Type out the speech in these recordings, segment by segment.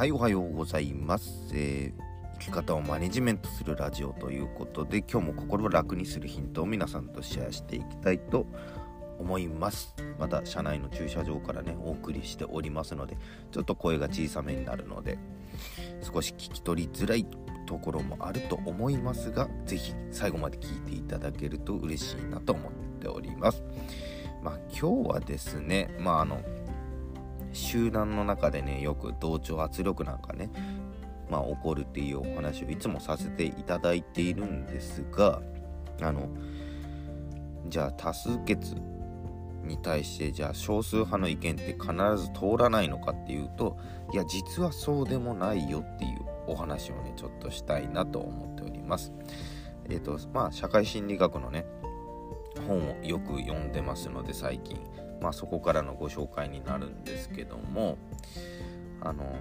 はいおはようございます、えー、生き方をマネジメントするラジオということで今日も心を楽にするヒントを皆さんとシェアしていきたいと思います。また車内の駐車場からねお送りしておりますのでちょっと声が小さめになるので少し聞き取りづらいところもあると思いますが是非最後まで聞いていただけると嬉しいなと思っております。まあ今日はですねまああの集団の中でねよく同調圧力なんかねまあ起こるっていうお話をいつもさせていただいているんですがあのじゃあ多数決に対してじゃあ少数派の意見って必ず通らないのかっていうといや実はそうでもないよっていうお話をねちょっとしたいなと思っております。えっ、ー、とまあ社会心理学のね本をよく読んでますので最近まあ、そこからのご紹介になるんですけどもあの、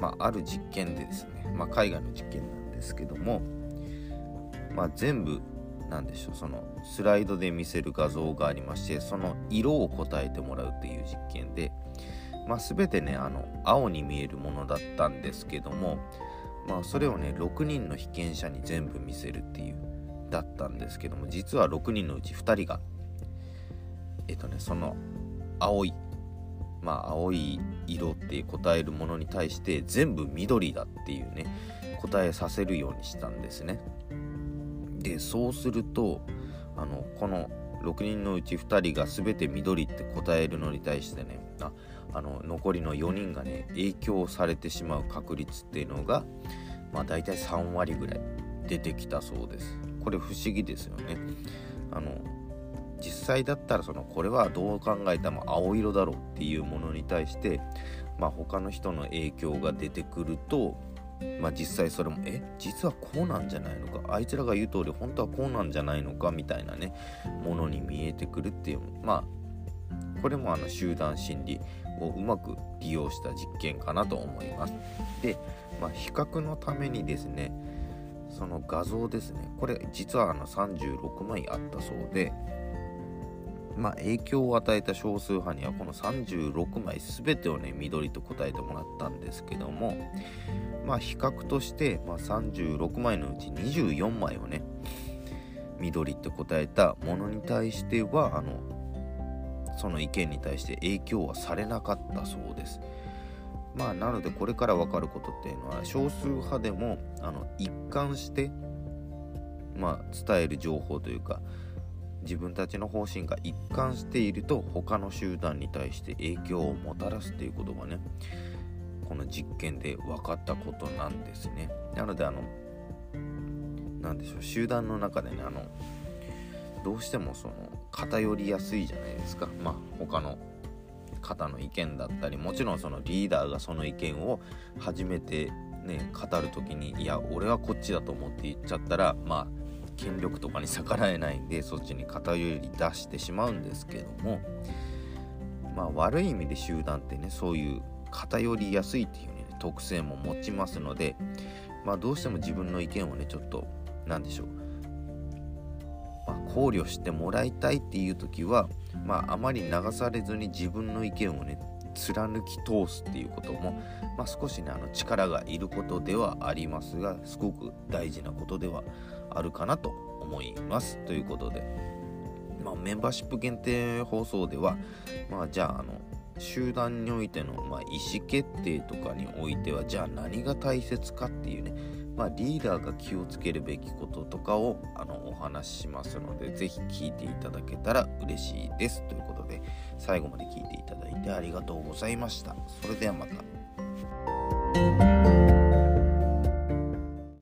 まあ、ある実験でですね、まあ、海外の実験なんですけども、まあ、全部なんでしょうそのスライドで見せる画像がありましてその色を答えてもらうっていう実験で、まあ、全てねあの青に見えるものだったんですけども、まあ、それをね6人の被験者に全部見せるっていうだったんですけども実は6人のうち2人がえっとねその青いまあ青い色って答えるものに対して全部緑だっていうね答えさせるようにしたんですね。でそうするとあのこの6人のうち2人が全て緑って答えるのに対してねああの残りの4人がね影響されてしまう確率っていうのがまあ大体3割ぐらい出てきたそうです。これ不思議ですよね。あの実際だったらそのこれはどう考えても青色だろうっていうものに対して、まあ、他の人の影響が出てくると、まあ、実際それもえ実はこうなんじゃないのか？あいつらが言う通り本当はこうなんじゃないのか？みたいなねものに見えてくるっていう。まあこれもあの集団心理をうまく利用した実験かなと思います。で、まあ、比較のためにですねその画像ですね。これ実はあの36枚あったそうでまあ、影響を与えた少数派にはこの36枚全てをね緑と答えてもらったんですけどもまあ比較として、まあ、36枚のうち24枚をね緑って答えたものに対してはあのその意見に対して影響はされなかったそうです。まあなのでこれから分かることっていうのは少数派でもあの一貫してまあ伝える情報というか自分たちの方針が一貫していると他の集団に対して影響をもたらすっていうことがね。この実験で分かったことなんですね。なのであの何でしょう。集団の中でねあのどうしてもその偏りやすいじゃないですか。まあ他の方の意見だったりもちろんそのリーダーがその意見を初めてね語る時にいや俺はこっちだと思って言っちゃったらまあ権力とかに逆らえないんでそっちに偏り出してしまうんですけどもまあ悪い意味で集団ってねそういう偏りやすいっていう、ね、特性も持ちますのでまあどうしても自分の意見をねちょっと何でしょう、まあ、考慮してもらいたいっていう時はまああまり流されずに自分の意見をね貫き通すっていうことも、まあ、少しねあの力がいることではありますがすごく大事なことではあるかなと思いますということで、まあ、メンバーシップ限定放送では、まあ、じゃああの集団においての、まあ、意思決定とかにおいてはじゃあ何が大切かっていうねまあ、リーダーが気をつけるべきこととかをあのお話ししますので、ぜひ聞いていただけたら嬉しいです。ということで、最後まで聞いていただいてありがとうございました。それではまた。